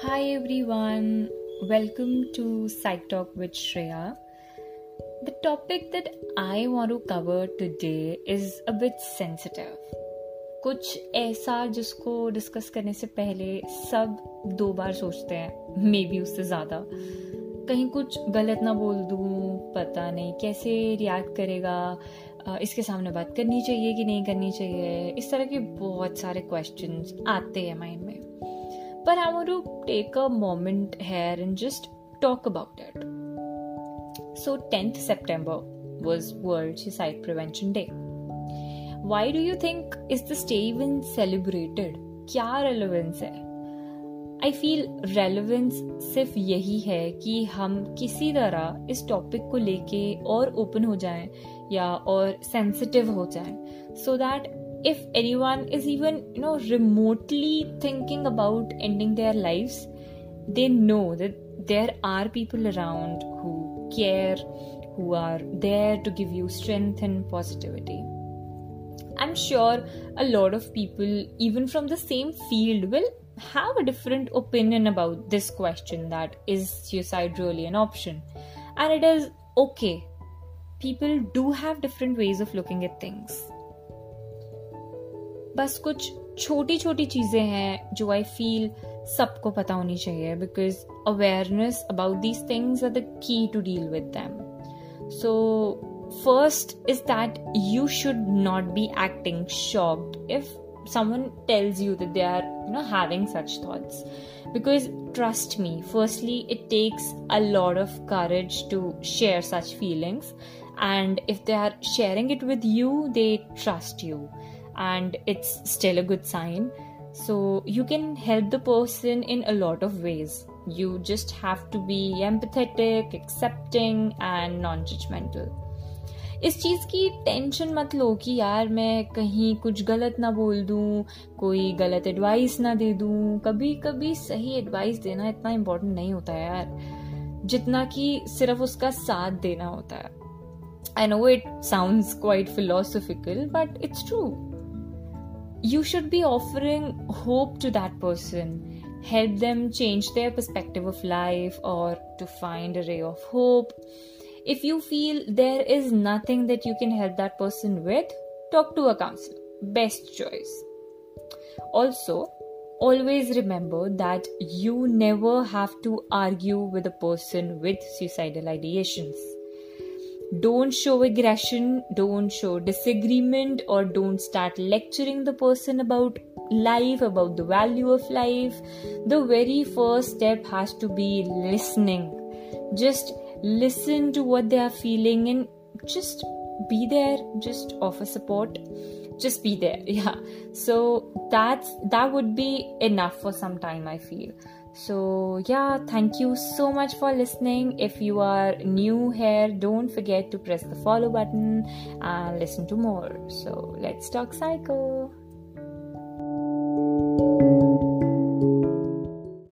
Hi everyone, welcome to Psych Talk with Shreya. The topic that I want to cover today is a bit sensitive. कुछ ऐसा जिसको discuss करने से पहले सब दो बार सोचते हैं मे बी उससे ज़्यादा। कहीं कुछ गलत ना बोल दूँ पता नहीं कैसे रिएक्ट करेगा। इसके सामने बात करनी चाहिए कि नहीं करनी चाहिए? इस तरह के बहुत सारे क्वेश्चंस आते हैं माइंड में। पर I want to take a moment here and just talk about it so tenth September was World Suicide Prevention Day. Why do you think is this day even celebrated? क्या relevance है I feel relevance सिर्फ़ यही है कि हम किसी तरह इस टॉपिक को लेके और ओपन हो जाएँ या और सेंसिटिव हो जाएँ so that if anyone is even you know remotely thinking about ending their lives they know that there are people around who care who are there to give you strength and positivity. I'm sure a lot of people even from the same field will have a different opinion about this question that is suicide really an option? And it is okay. People do have different ways of looking at things बस कुछ छोटी छोटी चीज़ें हैं जो I feel सबको पता होनी चाहिए because awareness about these thing key to deal with them so first is that you should not be acting shocked if someone tells you that they are you know having such thoughts because trust me firstly it takes a lot of courage to share such feelings and if they are sharing it with you they trust you and it's still a good sign. So you can help the person in a lot of ways. You just have to be empathetic, accepting, and non judgmental. इस चीज़ की tension मत लो कि यार मैं कहीं कुछ गलत ना बोल दूँ कोई गलत एडवाइस ना दे दूँ कभी कभी सही एडवाइस देना इतना इम्पोर्टेंट नहीं होता है यार जितना कि सिर्फ़ उसका साथ देना होता है I know it sounds quite philosophical but it's true you should be offering hope to that person, help them change their perspective of life or to find a ray of hope. If you feel there is nothing that you can help that person with, talk to a counselor. Best choice. Also, always remember that you never have to argue with a person with suicidal ideations don't show aggression, don't show disagreement, or don't start lecturing the person about life, about the value of life. The very first step has to be listening. Just listen to what they are feeling and just be there, just offer support. Just be there, yeah. So that's that would be enough for some time, I feel. So, yeah, thank you so much for listening. If you are new here, don't forget to press the follow button and listen to more. So, let's talk cycle.